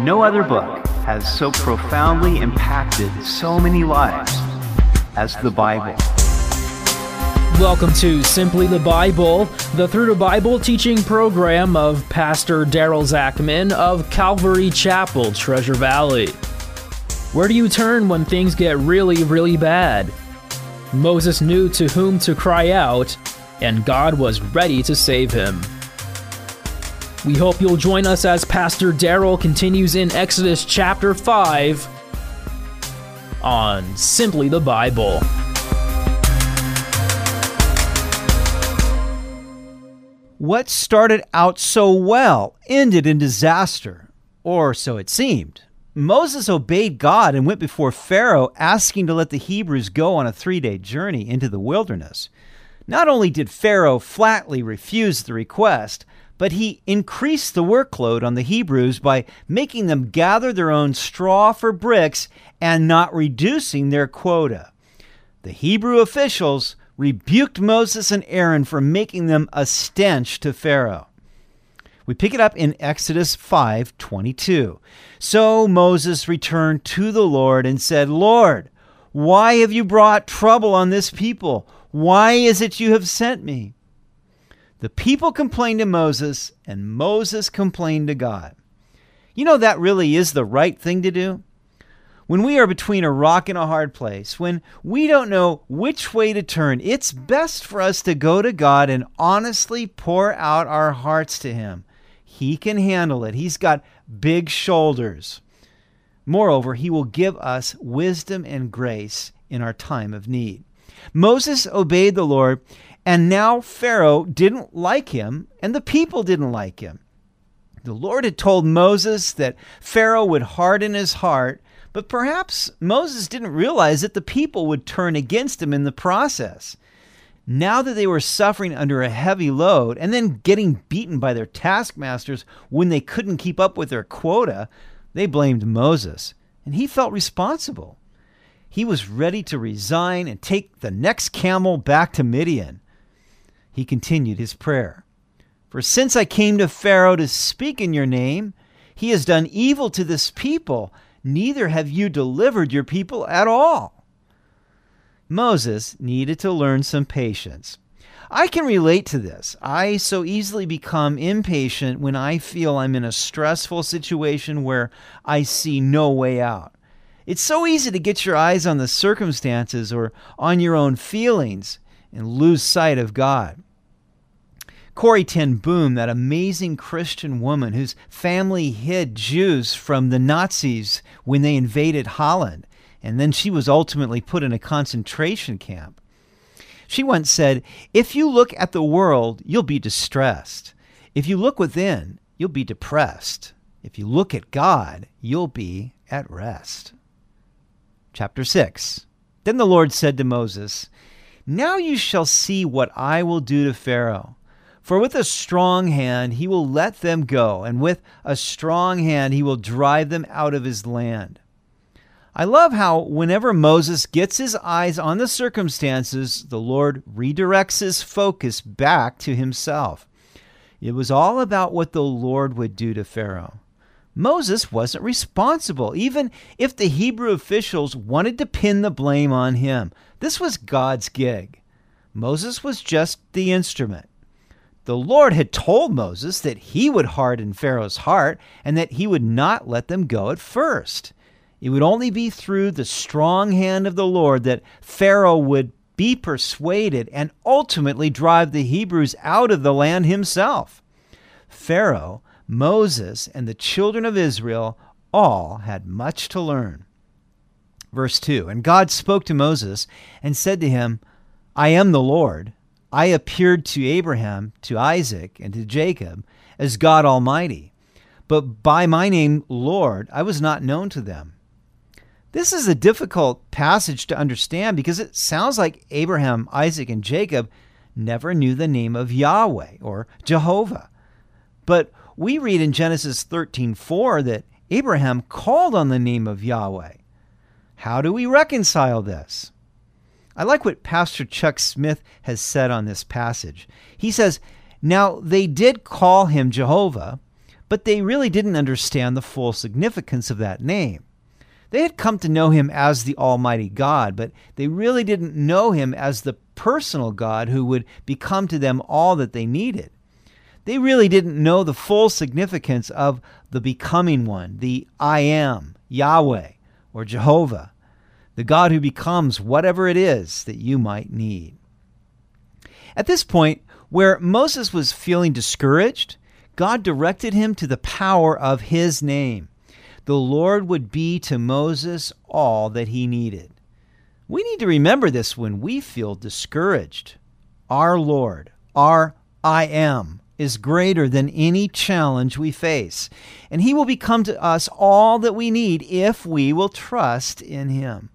No other book has so profoundly impacted so many lives as the Bible. Welcome to Simply the Bible, the Through the Bible teaching program of Pastor Daryl Zachman of Calvary Chapel, Treasure Valley. Where do you turn when things get really, really bad? Moses knew to whom to cry out, and God was ready to save him. We hope you'll join us as Pastor Daryl continues in Exodus chapter 5 on Simply the Bible. What started out so well ended in disaster, or so it seemed. Moses obeyed God and went before Pharaoh, asking to let the Hebrews go on a three day journey into the wilderness. Not only did Pharaoh flatly refuse the request, but he increased the workload on the Hebrews by making them gather their own straw for bricks and not reducing their quota. The Hebrew officials rebuked Moses and Aaron for making them a stench to Pharaoh. We pick it up in Exodus 5:22. So Moses returned to the Lord and said, "Lord, why have you brought trouble on this people? Why is it you have sent me?" The people complained to Moses, and Moses complained to God. You know that really is the right thing to do. When we are between a rock and a hard place, when we don't know which way to turn, it's best for us to go to God and honestly pour out our hearts to Him. He can handle it, He's got big shoulders. Moreover, He will give us wisdom and grace in our time of need. Moses obeyed the Lord, and now Pharaoh didn't like him, and the people didn't like him. The Lord had told Moses that Pharaoh would harden his heart but perhaps Moses didn't realize that the people would turn against him in the process. Now that they were suffering under a heavy load and then getting beaten by their taskmasters when they couldn't keep up with their quota, they blamed Moses, and he felt responsible. He was ready to resign and take the next camel back to Midian. He continued his prayer. For since I came to Pharaoh to speak in your name, he has done evil to this people neither have you delivered your people at all. Moses needed to learn some patience. I can relate to this. I so easily become impatient when I feel I'm in a stressful situation where I see no way out. It's so easy to get your eyes on the circumstances or on your own feelings and lose sight of God. Corrie ten Boom, that amazing Christian woman whose family hid Jews from the Nazis when they invaded Holland, and then she was ultimately put in a concentration camp. She once said, If you look at the world, you'll be distressed. If you look within, you'll be depressed. If you look at God, you'll be at rest. Chapter 6 Then the Lord said to Moses, Now you shall see what I will do to Pharaoh. For with a strong hand he will let them go, and with a strong hand he will drive them out of his land. I love how whenever Moses gets his eyes on the circumstances, the Lord redirects his focus back to himself. It was all about what the Lord would do to Pharaoh. Moses wasn't responsible, even if the Hebrew officials wanted to pin the blame on him. This was God's gig. Moses was just the instrument. The Lord had told Moses that he would harden Pharaoh's heart and that he would not let them go at first. It would only be through the strong hand of the Lord that Pharaoh would be persuaded and ultimately drive the Hebrews out of the land himself. Pharaoh, Moses, and the children of Israel all had much to learn. Verse 2 And God spoke to Moses and said to him, I am the Lord I appeared to Abraham, to Isaac, and to Jacob as God Almighty, but by my name, Lord, I was not known to them. This is a difficult passage to understand because it sounds like Abraham, Isaac, and Jacob never knew the name of Yahweh or Jehovah. But we read in Genesis 13:4 that Abraham called on the name of Yahweh. How do we reconcile this? I like what Pastor Chuck Smith has said on this passage. He says, Now they did call him Jehovah, but they really didn't understand the full significance of that name. They had come to know him as the Almighty God, but they really didn't know him as the personal God who would become to them all that they needed. They really didn't know the full significance of the becoming one, the I am, Yahweh, or Jehovah, the God who becomes whatever it is that you might need. At this point, where Moses was feeling discouraged, God directed him to the power of his name the Lord would be to Moses all that he needed. We need to remember this when we feel discouraged. Our Lord, our I am, is greater than any challenge we face, and he will become to us all that we need if we will trust in him.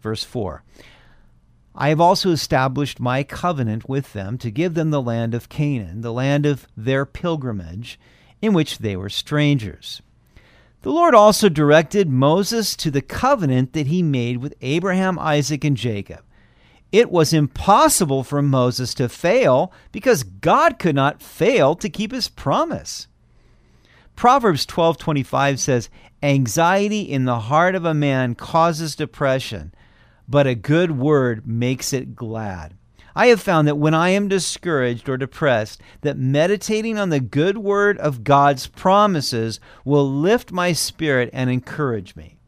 Verse 4 I have also established my covenant with them to give them the land of Canaan, the land of their pilgrimage, in which they were strangers. The Lord also directed Moses to the covenant that he made with Abraham, Isaac, and Jacob. It was impossible for Moses to fail because God could not fail to keep his promise. Proverbs 12:25 says, "Anxiety in the heart of a man causes depression, but a good word makes it glad." I have found that when I am discouraged or depressed, that meditating on the good word of God's promises will lift my spirit and encourage me.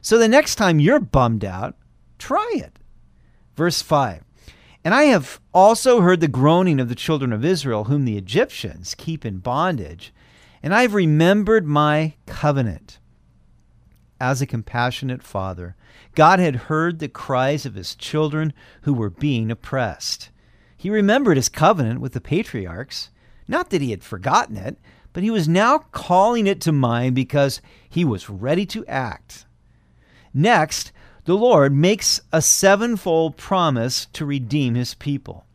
So the next time you're bummed out, try it. Verse 5 And I have also heard the groaning of the children of Israel, whom the Egyptians keep in bondage, and I have remembered my covenant. As a compassionate father, God had heard the cries of his children who were being oppressed. He remembered his covenant with the patriarchs. Not that he had forgotten it, but he was now calling it to mind because he was ready to act. Next, the Lord makes a sevenfold promise to redeem his people.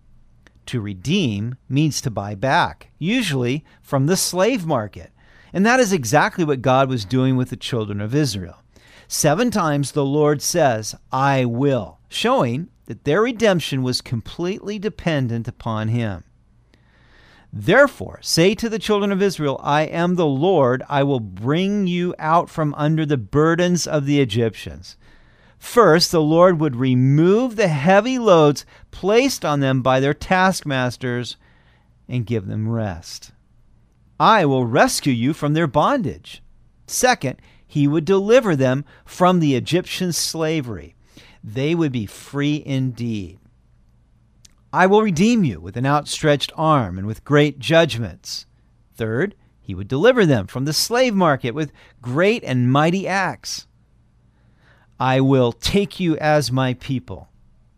To redeem means to buy back, usually from the slave market. And that is exactly what God was doing with the children of Israel. Seven times the Lord says, I will, showing that their redemption was completely dependent upon Him. Therefore, say to the children of Israel, I am the Lord, I will bring you out from under the burdens of the Egyptians. First, the Lord would remove the heavy loads placed on them by their taskmasters and give them rest. I will rescue you from their bondage. Second, he would deliver them from the Egyptian slavery. They would be free indeed. I will redeem you with an outstretched arm and with great judgments. Third, he would deliver them from the slave market with great and mighty acts. I will take you as my people.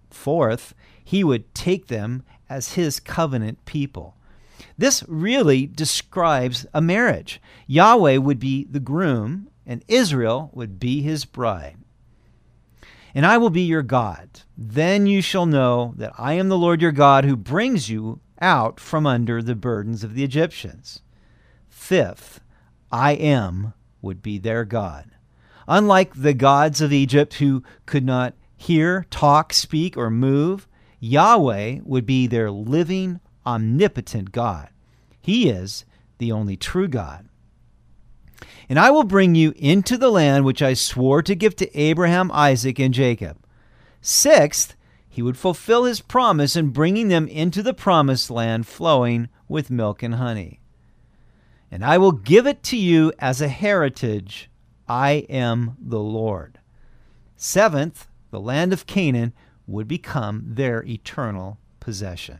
Fourth, he would take them as his covenant people. This really describes a marriage. Yahweh would be the groom and Israel would be his bride. And I will be your God. Then you shall know that I am the Lord your God who brings you out from under the burdens of the Egyptians. Fifth, I am would be their God. Unlike the gods of Egypt who could not hear, talk, speak, or move, Yahweh would be their living, omnipotent God. He is the only true God. And I will bring you into the land which I swore to give to Abraham, Isaac, and Jacob. Sixth, he would fulfill his promise in bringing them into the promised land flowing with milk and honey. And I will give it to you as a heritage. I am the Lord. Seventh, the land of Canaan would become their eternal possession.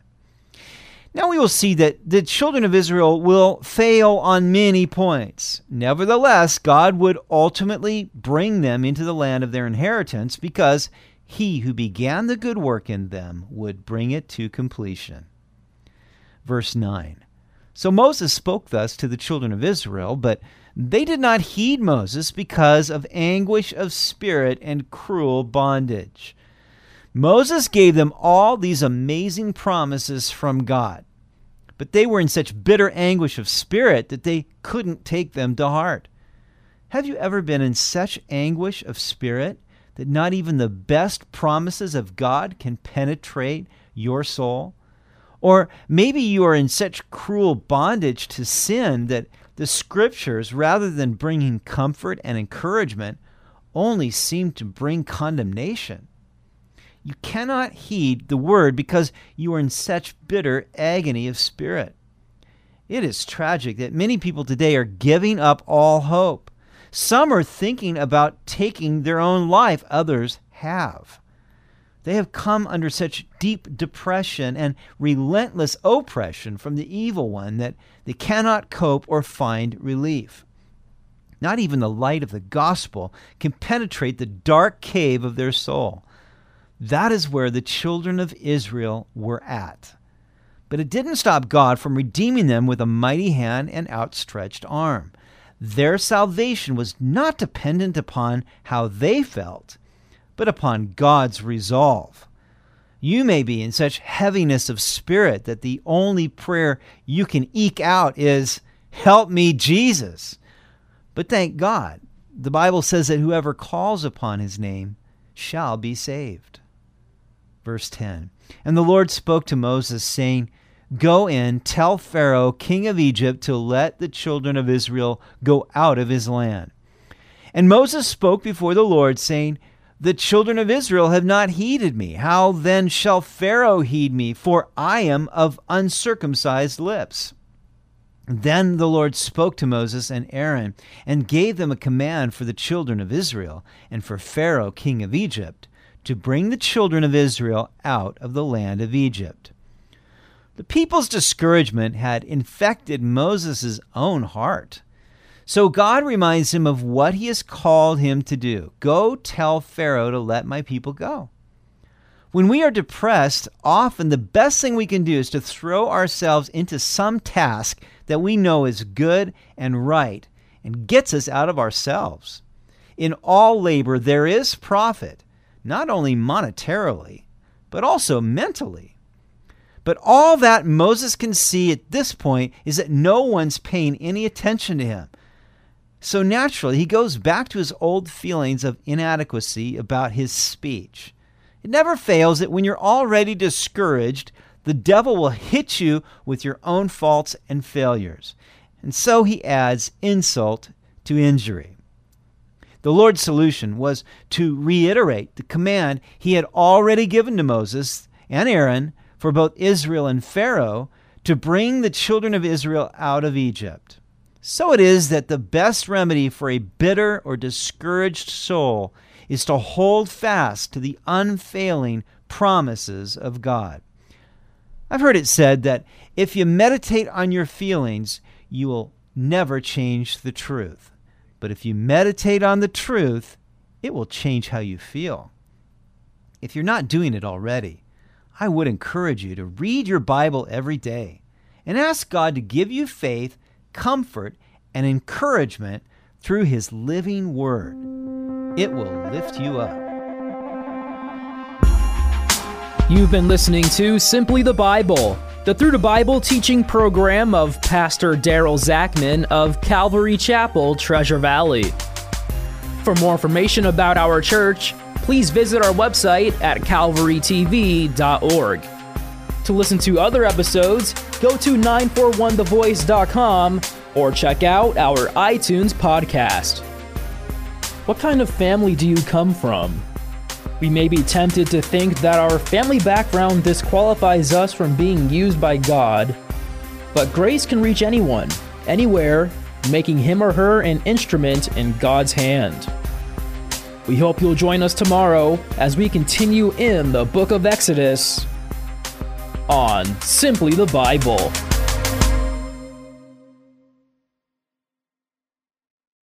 Now we will see that the children of Israel will fail on many points. Nevertheless, God would ultimately bring them into the land of their inheritance because he who began the good work in them would bring it to completion. Verse 9 So Moses spoke thus to the children of Israel, but they did not heed Moses because of anguish of spirit and cruel bondage. Moses gave them all these amazing promises from God, but they were in such bitter anguish of spirit that they couldn't take them to heart. Have you ever been in such anguish of spirit that not even the best promises of God can penetrate your soul? Or maybe you are in such cruel bondage to sin that The scriptures, rather than bringing comfort and encouragement, only seem to bring condemnation. You cannot heed the word because you are in such bitter agony of spirit. It is tragic that many people today are giving up all hope. Some are thinking about taking their own life, others have. They have come under such deep depression and relentless oppression from the evil one that they cannot cope or find relief. Not even the light of the gospel can penetrate the dark cave of their soul. That is where the children of Israel were at. But it didn't stop God from redeeming them with a mighty hand and outstretched arm. Their salvation was not dependent upon how they felt, but upon God's resolve. You may be in such heaviness of spirit that the only prayer you can eke out is, Help me, Jesus. But thank God, the Bible says that whoever calls upon his name shall be saved. Verse 10 And the Lord spoke to Moses, saying, Go in, tell Pharaoh, king of Egypt, to let the children of Israel go out of his land. And Moses spoke before the Lord, saying, The children of Israel have not heeded me. How then shall Pharaoh heed me? For I am of uncircumcised lips. Then the Lord spoke to Moses and Aaron, and gave them a command for the children of Israel, and for Pharaoh, king of Egypt to bring the children of Israel out of the land of Egypt. The people's discouragement had infected Moses' own heart. So God reminds him of what he has called him to do Go tell Pharaoh to let my people go. When we are depressed, often the best thing we can do is to throw ourselves into some task that we know is good and right and gets us out of ourselves. In all labor, there is profit not only monetarily, but also mentally. But all that Moses can see at this point is that no one's paying any attention to him. So naturally, he goes back to his old feelings of inadequacy about his speech. It never fails that when you're already discouraged, the devil will hit you with your own faults and failures. And so he adds insult to injury. The Lord's solution was to reiterate the command he had already given to Moses and Aaron for both Israel and Pharaoh to bring the children of Israel out of Egypt. So it is that the best remedy for a bitter or discouraged soul is to hold fast to the unfailing promises of God. I've heard it said that if you meditate on your feelings, you will never change the truth. But if you meditate on the truth, it will change how you feel. If you're not doing it already, I would encourage you to read your Bible every day and ask God to give you faith, comfort, and encouragement through His living Word. It will lift you up. You've been listening to Simply the Bible the Through the Bible teaching program of Pastor Daryl Zachman of Calvary Chapel, Treasure Valley. For more information about our church, please visit our website at calvarytv.org. To listen to other episodes, go to 941thevoice.com or check out our iTunes podcast. What kind of family do you come from? We may be tempted to think that our family background disqualifies us from being used by God, but grace can reach anyone, anywhere, making him or her an instrument in God's hand. We hope you'll join us tomorrow as we continue in the book of Exodus on Simply the Bible.